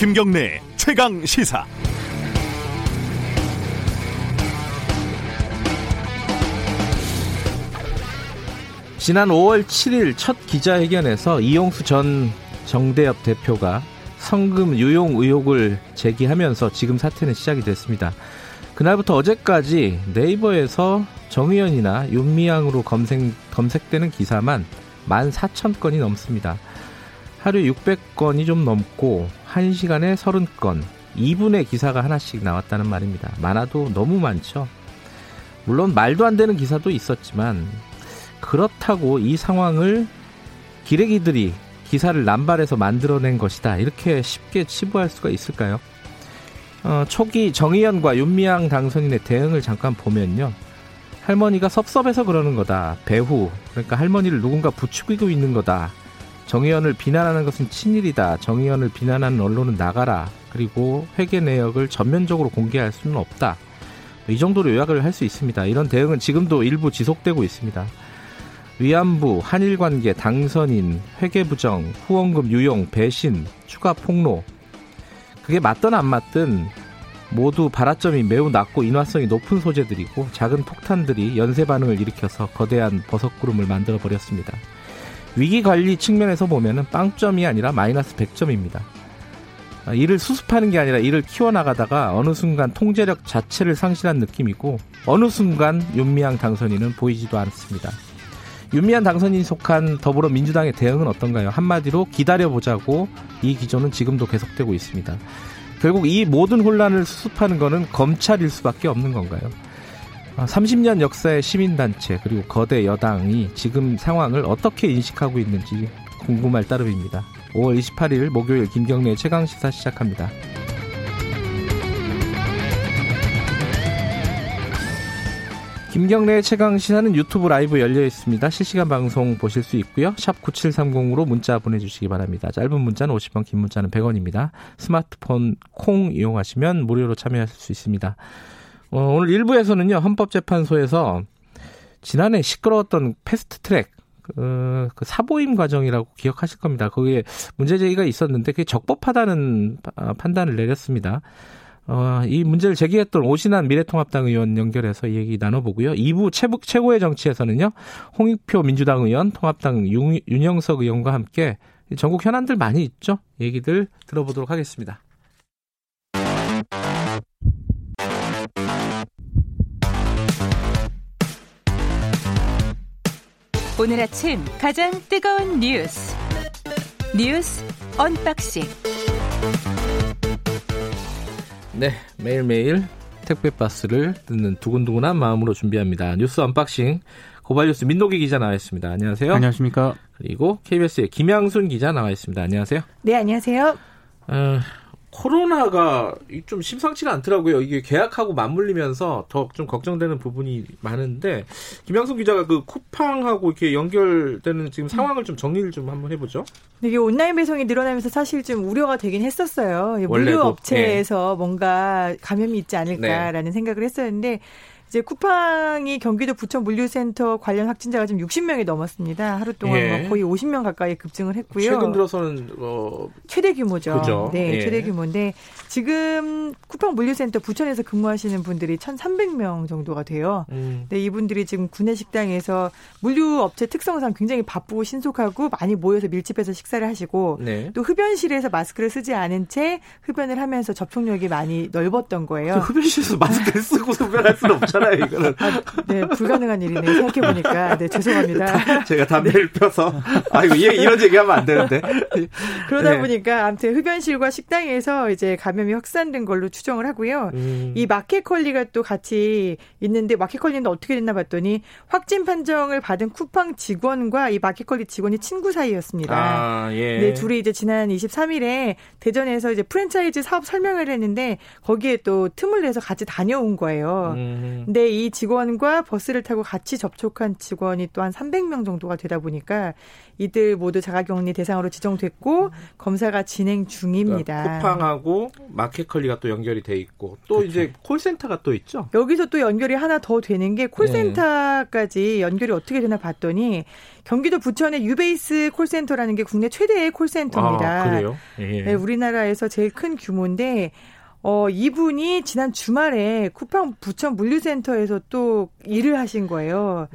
김경래 최강 시사. 지난 5월 7일 첫 기자회견에서 이용수 전 정대협 대표가 성금 유용 의혹을 제기하면서 지금 사태는 시작이 됐습니다. 그날부터 어제까지 네이버에서 정의연이나 윤미향으로 검색, 검색되는 기사만 14,000건이 넘습니다. 하루 600건이 좀 넘고 1시간에 30건, 2분의 기사가 하나씩 나왔다는 말입니다. 많아도 너무 많죠. 물론 말도 안 되는 기사도 있었지만 그렇다고 이 상황을 기레기들이 기사를 남발해서 만들어낸 것이다. 이렇게 쉽게 치부할 수가 있을까요? 어, 초기 정의연과 윤미향 당선인의 대응을 잠깐 보면요. 할머니가 섭섭해서 그러는 거다. 배후. 그러니까 할머니를 누군가 부추기고 있는 거다. 정의연을 비난하는 것은 친일이다. 정의연을 비난하는 언론은 나가라. 그리고 회계 내역을 전면적으로 공개할 수는 없다. 이 정도로 요약을 할 수 있습니다. 이런 대응은 지금도 일부 지속되고 있습니다. 위안부, 한일 관계, 당선인, 회계 부정, 후원금 유용, 배신, 추가 폭로. 그게 맞든 안 맞든 모두 발화점이 매우 낮고 인화성이 높은 소재들이고 작은 폭탄들이 연쇄 반응을 일으켜서 거대한 버섯구름을 만들어 버렸습니다. 위기 관리 측면에서 보면은 빵점이 아니라 마이너스 100점입니다. 이를 수습하는 게 아니라 이를 키워나가다가 어느 순간 통제력 자체를 상실한 느낌이고 어느 순간 윤미향 당선인은 보이지도 않습니다. 윤미향 당선인이 속한 더불어민주당의 대응은 어떤가요? 한마디로 기다려보자고 이 기조는 지금도 계속되고 있습니다. 결국 이 모든 혼란을 수습하는 것은 검찰일 수밖에 없는 건가요? 30년 아, 역사의 시민단체 그리고 거대 여당이 지금 상황을 어떻게 인식하고 있는지 궁금할 따름입니다. 5월 28일 목요일 김경래 최강 시사 시작합니다. 김경래의 최강 시사는 유튜브 라이브 열려 있습니다. 실시간 방송 보실 수 있고요. 샵 9730으로 문자 보내주시기 바랍니다. 짧은 문자는 50원, 긴 문자는 100원입니다. 스마트폰 콩 이용하시면 무료로 참여하실 수 있습니다. 어, 오늘 1부에서는요. 헌법재판소에서 지난해 시끄러웠던 패스트트랙 그, 그 사보임 과정이라고 기억하실 겁니다. 거기에 문제 제기가 있었는데 그게 적법하다는 판단을 내렸습니다. 어, 이 문제를 제기했던 오신환 미래통합당 의원 연결해서 얘기 나눠보고요. 2부 최고, 최고의 정치에서는요. 홍익표 민주당 의원, 통합당 윤, 윤영석 의원과 함께 전국 현안들 많이 있죠. 얘기들 들어보도록 하겠습니다. 오늘 아침 가장 뜨거운 뉴스 뉴스 unboxing 네, 매일매일 택배 박스를 뜯는 두근두근한 마음으로 준비합니다. 뉴스 unboxing 고발뉴스 민노기 기자 나와 있습니다. 안녕하세요. 안녕하십니까. 그리고 KBS의 김양순 기자 나와 있습니다. 안녕하세요. 네, 안녕하세요. 어, 코로나가 좀 심상치가 않더라고요. 이게 계약하고 맞물리면서 더 좀 걱정되는 부분이 많은데 김양순 기자가 그 쿠팡하고 이렇게 연결되는 지금 상황을 좀 정리를 좀 한번 해보죠. 이게 온라인 배송이 늘어나면서 사실 좀 우려가 되긴 했었어요. 물류 업체에서 네. 뭔가 감염이 있지 않을까라는 네. 생각을 했었는데 이제 쿠팡이 경기도 부천 물류센터 관련 확진자가 지금 60명이 넘었습니다. 하루 동안 예. 뭐 거의 50명 가까이 급증을 했고요. 최근 들어서는 어 최대 규모죠. 그죠? 네, 예. 최대 규모인데 지금 쿠팡 물류센터 부천에서 근무하시는 분들이 1,300명 정도가 돼요. 음. 네, 이분들이 지금 구내 식당에서 물류 업체 특성상 굉장히 바쁘고 신속하고 많이 모여서 밀집해서 식사를 하시고 네. 또 흡연실에서 마스크를 쓰지 않은 채 흡연을 하면서 접촉력이 많이 넓었던 거예요. 흡연실에서 마스크를 쓰고 흡연할 수는 없잖아요. 않잖아요, 이거는. 아, 네, 불가능한 일이네요. 생각해보니까. 네, 죄송합니다. 제가 담배를 네. 펴서. 아, 이거 이런 얘기하면 안 되는데. 그러다 네. 보니까 아무튼 흡연실과 식당에서 이제 감염이 확산된 걸로 추정을 하고요. 음. 이 마켓컬리가 또 같이 있는데 마켓컬리는 어떻게 됐나 봤더니 확진 판정을 받은 쿠팡 직원과 이 마켓컬리 직원이 친구 사이였습니다. 아, 예. 네, 둘이 이제 지난 23일에 대전에서 이제 프랜차이즈 사업 설명을 했는데 거기에 또 틈을 내서 같이 다녀온 거예요. 음. 근데 이 직원과 버스를 타고 같이 접촉한 직원이 또 한 300명 정도가 되다 보니까 이들 모두 자가격리 대상으로 지정됐고 검사가 진행 중입니다. 그러니까 쿠팡하고 마켓컬리가 또 연결이 돼 있고 또 그렇죠. 이제 콜센터가 또 있죠. 여기서 또 연결이 하나 더 되는 게 콜센터까지 네. 연결이 어떻게 되나 봤더니 경기도 부천의 유베이스 콜센터라는 게 국내 최대의 콜센터입니다. 아, 그래요? 예. 네, 우리나라에서 제일 큰 규모인데 어, 이분이 지난 주말에 쿠팡 부천 물류센터에서 또 일을 하신 거예요.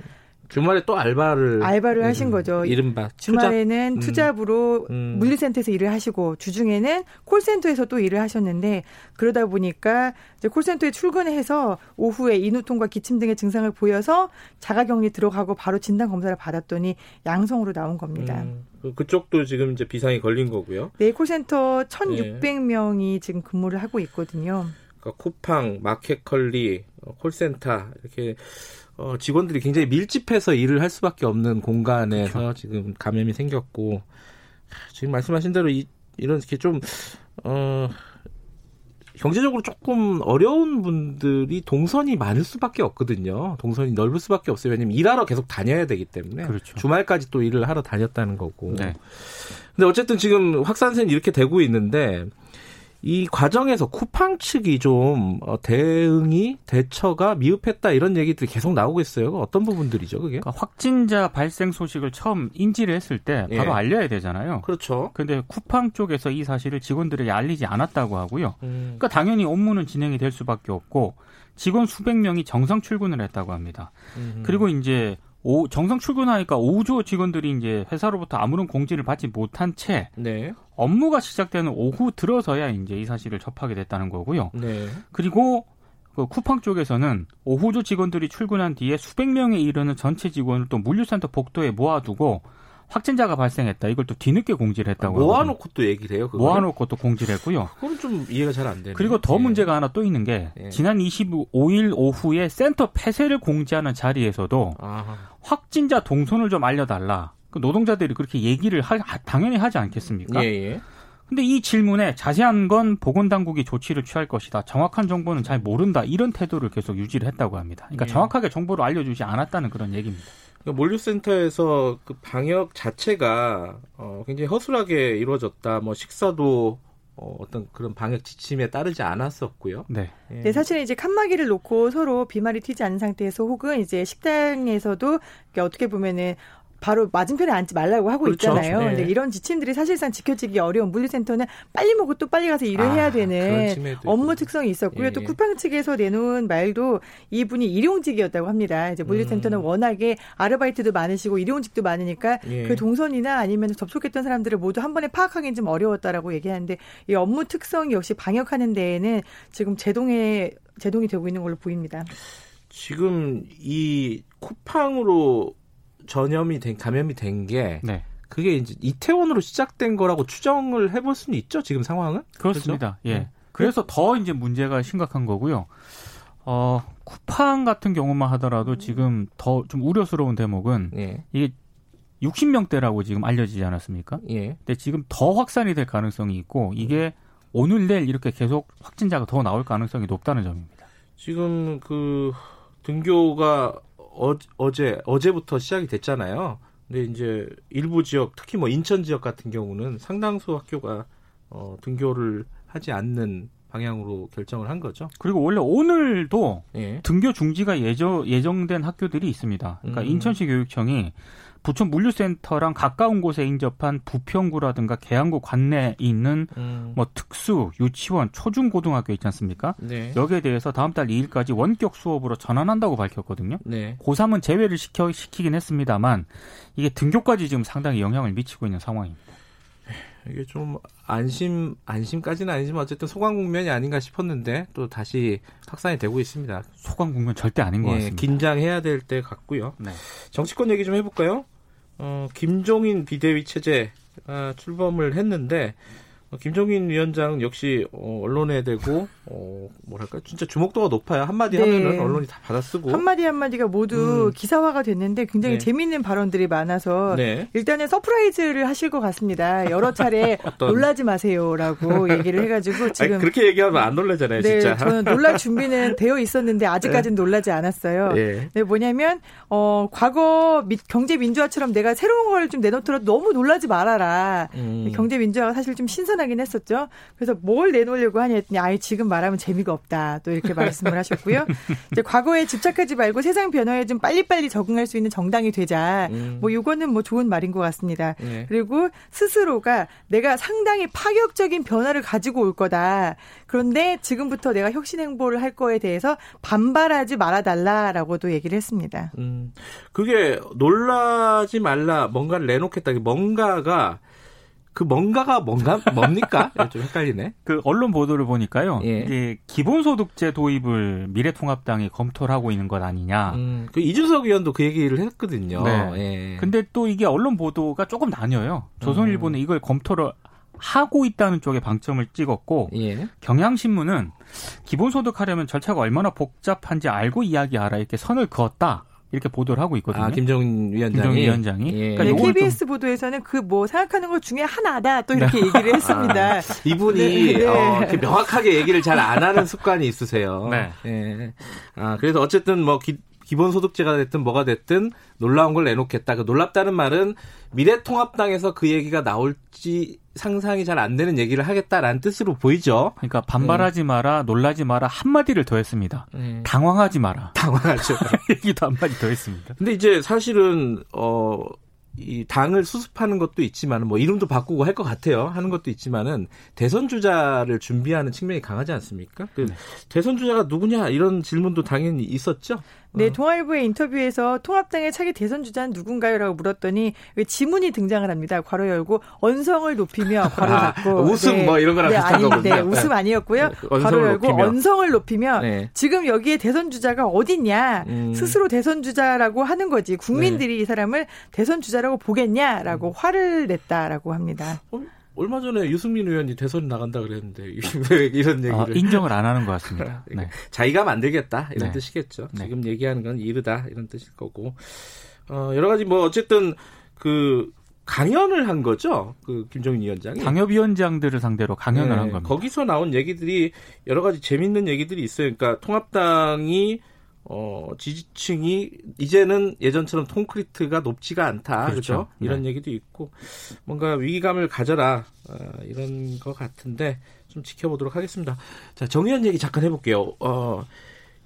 주말에 또 알바를 알바를 음, 하신 거죠. 이른바 주말에는 투잡? 음. 투잡으로 음. 물류센터에서 일을 하시고 주중에는 콜센터에서 또 일을 하셨는데 그러다 보니까 이제 콜센터에 출근해서 오후에 인후통과 기침 등의 증상을 보여서 자가격리 들어가고 바로 진단 검사를 받았더니 양성으로 나온 겁니다. 음. 그, 그쪽도 지금 이제 비상이 걸린 거고요. 네, 콜센터 1,600명이 네. 지금 근무를 하고 있거든요. 그러니까 쿠팡, 마켓컬리, 어, 콜센터 이렇게 어, 직원들이 굉장히 밀집해서 일을 할 수밖에 없는 공간에서 그렇죠. 지금 감염이 생겼고 지금 말씀하신 대로 이, 이런 이렇게 좀 어, 경제적으로 조금 어려운 분들이 동선이 많을 수밖에 없거든요. 동선이 넓을 수밖에 없어요. 왜냐면 일하러 계속 다녀야 되기 때문에 그렇죠. 주말까지 또 일을 하러 다녔다는 거고. 네. 근데 어쨌든 지금 확산세는 이렇게 되고 있는데 이 과정에서 쿠팡 측이 좀 어, 대응이 대처가 미흡했다 이런 얘기들이 계속 나오고 있어요. 어떤 부분들이죠, 그게? 그러니까 확진자 발생 소식을 처음 인지를 했을 때 바로 예. 알려야 되잖아요. 그렇죠. 근데 쿠팡 쪽에서 이 사실을 직원들에게 알리지 않았다고 하고요. 음. 그러니까 당연히 업무는 진행이 될 수밖에 없고 직원 수백 명이 정상 출근을 했다고 합니다. 음. 그리고 이제 오, 정상 출근하니까 오조 직원들이 이제 회사로부터 아무런 공지를 받지 못한 채 네. 업무가 시작되는 오후 들어서야 이제 이 사실을 접하게 됐다는 거고요. 네. 그리고 그 쿠팡 쪽에서는 오후조 직원들이 출근한 뒤에 수백 명에 이르는 전체 직원을 또 물류센터 복도에 모아두고 확진자가 발생했다. 이걸 또 뒤늦게 공지를 했다고. 모아놓고 또 얘기를 해요. 그거를? 모아놓고 또 공지를 했고요. 그건 좀 이해가 잘 안 되네. 그리고 더 예. 문제가 하나 또 있는 게 예. 지난 25일 오후에 센터 폐쇄를 공지하는 자리에서도 아하. 확진자 동선을 좀 알려달라. 그 노동자들이 그렇게 얘기를 하, 당연히 하지 않겠습니까? 예, 예. 근데 이 질문에 자세한 건 보건당국이 조치를 취할 것이다. 정확한 정보는 잘 모른다. 이런 태도를 계속 유지를 했다고 합니다. 그러니까 예. 정확하게 정보를 알려주지 않았다는 그런 얘기입니다. 그러니까 몰류센터에서 그 방역 자체가 어, 굉장히 허술하게 이루어졌다. 뭐 식사도 어, 어떤 그런 방역 지침에 따르지 않았었고요. 네. 예. 네, 사실은 이제 칸막이를 놓고 서로 비말이 튀지 않은 상태에서 혹은 이제 식당에서도 어떻게 보면은 바로 맞은편에 앉지 말라고 하고 그렇죠. 있잖아요. 네. 근데 이런 지침들이 사실상 지켜지기 어려운 물류센터는 빨리 먹고 또 빨리 가서 일을 아, 해야 되는 업무 특성이 있었고요. 예. 또 쿠팡 측에서 내놓은 말도 이분이 일용직이었다고 합니다. 이제 물류센터는 음. 워낙에 아르바이트도 많으시고 일용직도 많으니까 예. 그 동선이나 아니면 접촉했던 사람들을 모두 한 번에 파악하기는 좀 어려웠다라고 얘기하는데 이 업무 특성이 역시 방역하는 데에는 지금 제동에 제동이 되고 있는 걸로 보입니다. 지금 이 쿠팡으로 전염이 된 감염이 된게 네. 그게 이제 이태원으로 시작된 거라고 추정을 해볼 수는 있죠 지금 상황은 그렇습니다. 그렇죠? 예. 네. 그래서 더 이제 문제가 심각한 거고요. 어 쿠팡 같은 경우만 하더라도 지금 더 좀 우려스러운 대목은 예. 이게 60명대라고 지금 알려지지 않았습니까? 예. 근데 지금 더 확산이 될 가능성이 있고 이게 오늘 내일 이렇게 계속 확진자가 더 나올 가능성이 높다는 점입니다. 지금 그 등교가 어, 어제 어제부터 시작이 됐잖아요. 근데 이제 일부 지역 특히 뭐 인천 지역 같은 경우는 상당수 학교가 어, 등교를 하지 않는 방향으로 결정을 한 거죠. 그리고 원래 오늘도 예. 등교 중지가 예정 예정된 학교들이 있습니다. 그러니까 음. 인천시 교육청이 부천 물류센터랑 가까운 곳에 인접한 부평구라든가 계양구 관내에 있는 음. 뭐 특수, 유치원, 초중고등학교 있지 않습니까? 네. 여기에 대해서 다음 달 2일까지 원격 수업으로 전환한다고 밝혔거든요. 네. 고3은 제외를 시켜, 시키긴 했습니다만 이게 등교까지 지금 상당히 영향을 미치고 있는 상황입니다. 이게 좀 안심 안심까지는 아니지만 어쨌든 소강 국면이 아닌가 싶었는데 또 다시 확산이 되고 있습니다. 소강 국면 절대 아닌 것 예, 같습니다. 긴장해야 될 때 같고요. 네. 정치권 얘기 좀 해볼까요? 어, 김종인 비대위 체제 아, 출범을 했는데 김종인 위원장 역시 어, 언론에 대고 어, 뭐랄까 진짜 주목도가 높아요. 한마디 네. 하면은 언론이 다 받아쓰고 한마디 한마디가 모두 음. 기사화가 됐는데 굉장히 네. 재미있는 발언들이 많아서 네. 일단은 surprise를 하실 것 같습니다. 여러 차례 어떤... 놀라지 마세요라고 얘기를 해가지고 지금 아니, 그렇게 얘기하면 안 놀라잖아요. 네, 진짜 저는 놀랄 준비는 되어 있었는데 아직까지는 네. 놀라지 않았어요. 네. 네, 뭐냐면 어, 과거 미, 경제 민주화처럼 내가 새로운 걸 좀 내놓더라도 너무 놀라지 말아라. 음. 경제 민주화가 사실 좀 신선 하긴 했었죠. 그래서 뭘 내놓으려고 하냐 했더니 아예 지금 말하면 재미가 없다. 또 이렇게 말씀을 하셨고요. 이제 과거에 집착하지 말고 세상 변화에 좀 빨리빨리 적응할 수 있는 정당이 되자. 음. 뭐 이거는 뭐 좋은 말인 것 같습니다. 네. 그리고 스스로가 내가 상당히 파격적인 변화를 가지고 올 거다. 그런데 지금부터 내가 혁신 행보를 할 거에 대해서 반발하지 말아달라라고도 얘기를 했습니다. 음, 그게 놀라지 말라 뭔가를 내놓겠다. 뭔가가 그 뭔가가 뭔가 뭡니까? 좀 헷갈리네. 그 언론 보도를 보니까요. 예. 이게 기본소득제 도입을 미래통합당이 검토를 하고 있는 것 아니냐. 음, 그 이준석 의원도 그 얘기를 했거든요. 네. 예. 근데 또 이게 언론 보도가 조금 나뉘어요. 조선일보는 음. 이걸 검토를 하고 있다는 쪽에 방점을 찍었고 예. 경향신문은 기본소득 하려면 절차가 얼마나 복잡한지 알고 이야기하라 이렇게 선을 그었다. 이렇게 보도를 하고 있거든요. 아, 김정은 위원장이. 김정은 위원장이. 예. 그러니까 네, KBS 좀... 보도에서는 그 뭐 생각하는 것 중에 하나다 또 이렇게 네. 얘기를 했습니다. 아, 이분이 네, 네. 어, 명확하게 얘기를 잘 안 하는 습관이 있으세요. 네. 예. 아, 그래서 어쨌든 뭐 기, 기본소득제가 됐든 뭐가 됐든 놀라운 걸 내놓겠다. 그 놀랍다는 말은 미래통합당에서 그 얘기가 나올지 상상이 잘 안 되는 얘기를 하겠다라는 뜻으로 보이죠. 그러니까 반발하지 음. 마라, 놀라지 마라 한 마디를 더했습니다. 음. 당황하지 마라. 당황하죠. 얘기도 한 마디 더했습니다. 근데 이제 사실은 어. 이 당을 수습하는 것도 있지만 뭐 이름도 바꾸고 할 것 같아요. 하는 것도 있지만은 대선 주자를 준비하는 측면이 강하지 않습니까? 그 네. 대선 주자가 누구냐 이런 질문도 당연히 있었죠. 네, 동아일보의 어. 인터뷰에서 통합당의 차기 대선 주자는 누군가요라고 물었더니 왜 지문이 등장을 합니다. 괄호 열고 언성을 높이며 괄호 아, 닫고 아, 웃음 네. 뭐 이런 거랑 네, 비슷한 아니, 네, 웃음 아니었고요. 네, 괄호 열고 높이며. 언성을 높이며 네. 지금 여기에 대선 주자가 어딨냐 음. 스스로 대선 주자라고 하는 거지 국민들이 네. 이 사람을 대선 주자라고 보겠냐라고 음. 화를 냈다라고 합니다. 어? 얼마 전에 유승민 의원이 대선 나간다 그랬는데 이런 얘기를 아, 인정을 안 하는 것 같습니다. 네. 자기가 만들겠다 이런 네. 뜻이겠죠. 네. 지금 얘기하는 건 이르다 이런 뜻일 거고 어, 여러 가지 뭐 어쨌든 그 강연을 한 거죠. 그 김정인 위원장이 당협위원장들을 상대로 강연을 네. 한 겁니다. 거기서 나온 얘기들이 여러 가지 재밌는 얘기들이 있어요. 그러니까 통합당이 어, 지지층이 이제는 예전처럼 콘크리트가 높지가 않다. 그렇죠. 그렇죠? 이런 네. 얘기도 있고 뭔가 위기감을 가져라. 어, 이런 것 같은데 좀 지켜보도록 하겠습니다. 자, 정의연 얘기 잠깐 해볼게요. 어,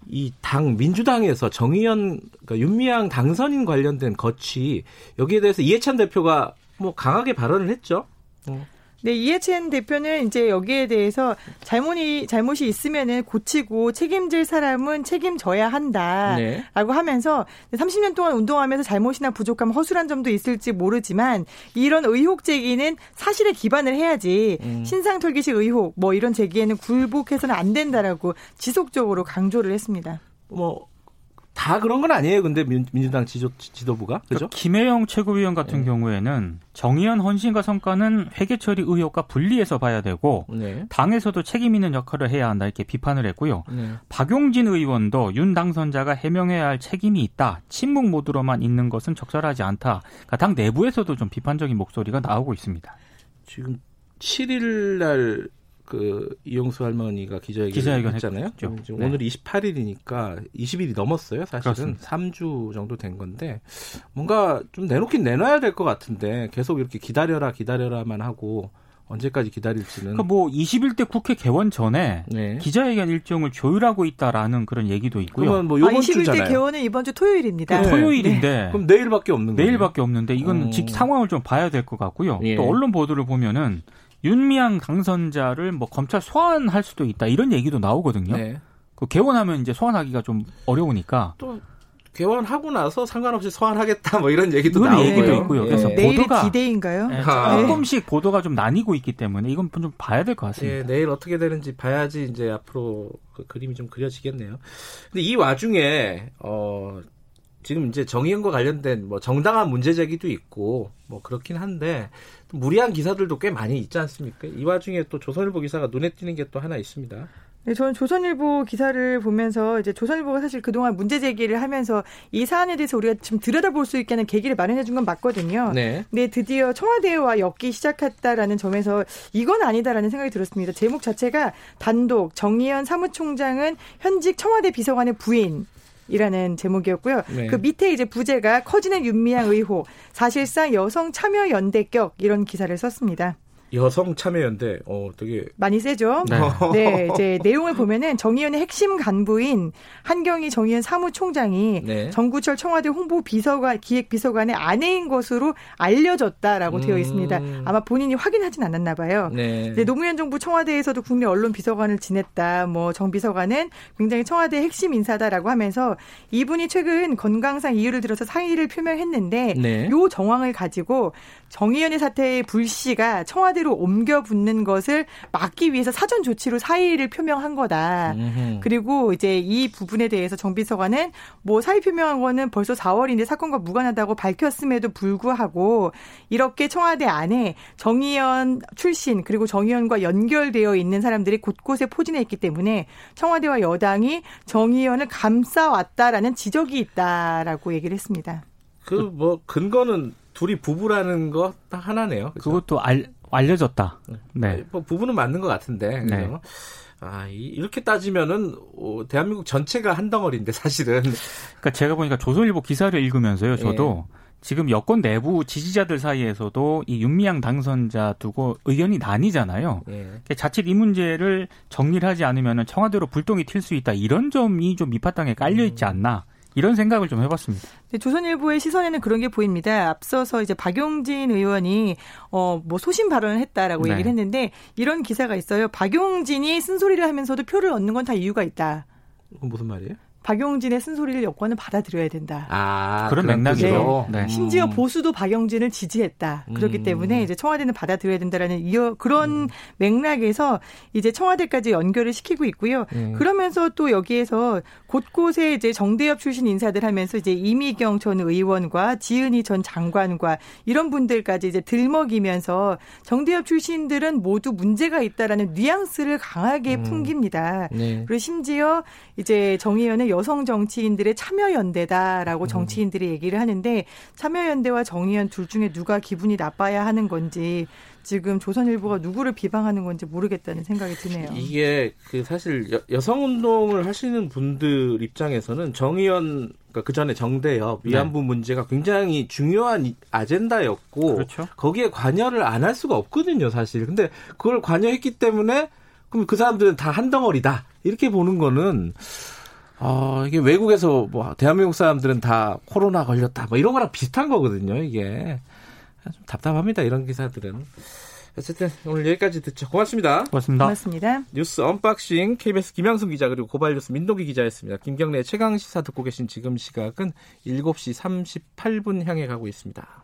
이 당 민주당에서 정의연 그러니까 윤미향 당선인 관련된 거취 여기에 대해서 이해찬 대표가 뭐 강하게 발언을 했죠. 어. 네, 이해찬 대표는 이제 여기에 대해서 잘못이 잘못이 있으면은 고치고 책임질 사람은 책임져야 한다라고 네. 하면서 30년 동안 운동하면서 잘못이나 부족함, 허술한 점도 있을지 모르지만 이런 의혹 제기는 사실에 기반을 해야지 음. 신상 털기식 의혹 뭐 이런 제기에는 굴복해서는 안 된다라고 지속적으로 강조를 했습니다. 뭐 다 그런 건 아니에요. 근데 민, 주당 지도, 지도부가 그죠? 그러니까 김혜영 최고위원 같은 네. 경우에는 정의연 헌신과 성과는 회계 처리 의혹과 분리해서 봐야 되고 네. 당에서도 책임 있는 역할을 해야 한다 이렇게 비판을 했고요. 네. 박용진 의원도 윤 당선자가 해명해야 할 책임이 있다. 침묵 모드로만 있는 것은 적절하지 않다. 그러니까 당 내부에서도 좀 비판적인 목소리가 나오고 있습니다. 지금 7일 날 그 이용수 할머니가 기자회견, 기자회견 했잖아요. 지금 네. 오늘 28일이니까 20일이 넘었어요. 사실은 그렇습니다. 3주 정도 된 건데 뭔가 좀 내놓긴 내놔야 될 것 같은데 계속 이렇게 기다려라 기다려라만 하고 언제까지 기다릴지는. 그러니까 뭐 21대 국회 개원 전에 네. 기자회견 일정을 조율하고 있다라는 그런 얘기도 있고요. 그러면 뭐 이번 아, 21대 주잖아요. 개원은 이번 주 토요일입니다. 네. 토요일인데 네. 그럼 내일밖에 없는 거예요. 내일밖에 없는데 이건 음. 상황을 좀 봐야 될 것 같고요. 예. 또 언론 보도를 보면은 윤미향 당선자를 뭐 검찰 소환할 수도 있다 이런 얘기도 나오거든요. 네. 그 개원하면 이제 소환하기가 좀 어려우니까 또 개원하고 나서 상관없이 소환하겠다 뭐 이런 얘기도 나오고요. 얘기도 있고요. 그래서 네. 보도가 기대인가요? 네, 조금씩 보도가 좀 나뉘고 있기 때문에 이건 좀 봐야 될 것 같습니다. 네, 내일 어떻게 되는지 봐야지 이제 앞으로 그 그림이 좀 그려지겠네요. 근데 이 와중에 어 지금 이제 정의연과 관련된 뭐 정당한 문제 제기도 있고 뭐 그렇긴 한데 무리한 기사들도 꽤 많이 있지 않습니까? 이 와중에 또 조선일보 기사가 눈에 띄는 게 또 하나 있습니다. 네, 저는 조선일보 기사를 보면서 이제 조선일보가 사실 그동안 문제 제기를 하면서 이 사안에 대해서 우리가 지금 들여다볼 수 있게 하는 계기를 마련해 준 건 맞거든요. 네. 네, 드디어 청와대와 엮기 시작했다라는 점에서 이건 아니다라는 생각이 들었습니다. 제목 자체가 단독 정의연 사무총장은 현직 청와대 비서관의 부인 이라는 제목이었고요. 네. 그 밑에 이제 부제가 커지는 윤미향 의혹, 사실상 여성 참여 연대격 이런 기사를 썼습니다. 여성 참여연대, 어, 되게. 많이 세죠? 네. 네. 이제 내용을 보면은 정의연의 핵심 간부인 한경희 정의연 사무총장이 네. 정구철 청와대 홍보 비서관, 기획 비서관의 아내인 것으로 알려졌다라고 음. 되어 있습니다. 아마 본인이 확인하진 않았나 봐요. 네. 노무현 정부 청와대에서도 국내 언론 비서관을 지냈다. 뭐 정 비서관은 굉장히 청와대 핵심 인사다라고 하면서 이분이 최근 건강상 이유를 들어서 상의를 표명했는데 네. 요 정황을 가지고 정의연의 사태의 불씨가 청와대 로 옮겨 붙는 것을 막기 위해서 사전 조치로 사의를 표명한 거다. 음흠. 그리고 이제 이 부분에 대해서 정 비서관은 뭐 사의 표명한 거는 벌써 4월인데 사건과 무관하다고 밝혔음에도 불구하고 이렇게 청와대 안에 정의연 출신 그리고 정의연과 연결되어 있는 사람들이 곳곳에 포진해 있기 때문에 청와대와 여당이 정의연을 감싸왔다라는 지적이 있다라고 얘기를 했습니다. 그 뭐 근거는 둘이 부부라는 거딱 하나네요. 그렇죠? 그것도 알, 알려졌다. 네. 뭐 부부는 맞는 것 같은데. 네. 아, 이렇게 따지면은 어, 대한민국 전체가 한 덩어리인데 사실은. 그러니까 제가 보니까 조선일보 기사를 읽으면서요. 저도 예. 지금 여권 내부 지지자들 사이에서도 이 윤미향 당선자 두고 의견이 나뉘잖아요. 예. 자칫 이 문제를 정리를 하지 않으면 청와대로 불똥이 튈 수 있다 이런 점이 좀 밑바탕에 깔려 있지 음. 않나. 이런 생각을 좀 해봤습니다. 네, 조선일보의 시선에는 그런 게 보입니다. 앞서서 이제 박용진 의원이 어 뭐 소신 발언을 했다라고 네. 얘기를 했는데 이런 기사가 있어요. 박용진이 쓴소리를 하면서도 표를 얻는 건 다 이유가 있다. 무슨 말이에요? 박용진의 쓴소리를 여권은 받아들여야 된다. 아, 그런 맥락이죠. 네. 네. 심지어 음. 보수도 박용진을 지지했다. 그렇기 음. 때문에 이제 청와대는 받아들여야 된다라는 이어 그런 음. 맥락에서 이제 청와대까지 연결을 시키고 있고요. 음. 그러면서 또 여기에서 곳곳에 이제 정대협 출신 인사들 하면서 이제 이미경 전 의원과 지은희 전 장관과 이런 분들까지 이제 들먹이면서 정대협 출신들은 모두 문제가 있다라는 뉘앙스를 강하게 음. 풍깁니다. 네. 그리고 심지어 이제 정의연의 여성 정치인들의 참여연대다라고 음. 정치인들이 얘기를 하는데 참여연대와 정의연 둘 중에 누가 기분이 나빠야 하는 건지 지금 조선일보가 누구를 비방하는 건지 모르겠다는 생각이 드네요. 이게 그 사실 여, 성 운동을 하시는 분들 입장에서는 정의연 그러니까 그 전에 정대협 위안부 네. 문제가 굉장히 중요한 아젠다였고 그렇죠. 거기에 관여를 안 할 수가 없거든요, 사실. 근데 그걸 관여했기 때문에 그럼 그 사람들은 다 한 덩어리다 이렇게 보는 거는 어, 이게 외국에서 뭐 대한민국 사람들은 다 코로나 걸렸다 뭐 이런 거랑 비슷한 거거든요. 이게 좀 답답합니다. 이런 기사들은. 어쨌든 오늘 여기까지 듣죠. 고맙습니다. 고맙습니다. 고맙습니다. 뉴스 unboxing KBS 김양순 기자 그리고 고발뉴스 민동기 기자였습니다. 김경래 최강 시사 듣고 계신 지금 시각은 7시 38분 향해 가고 있습니다.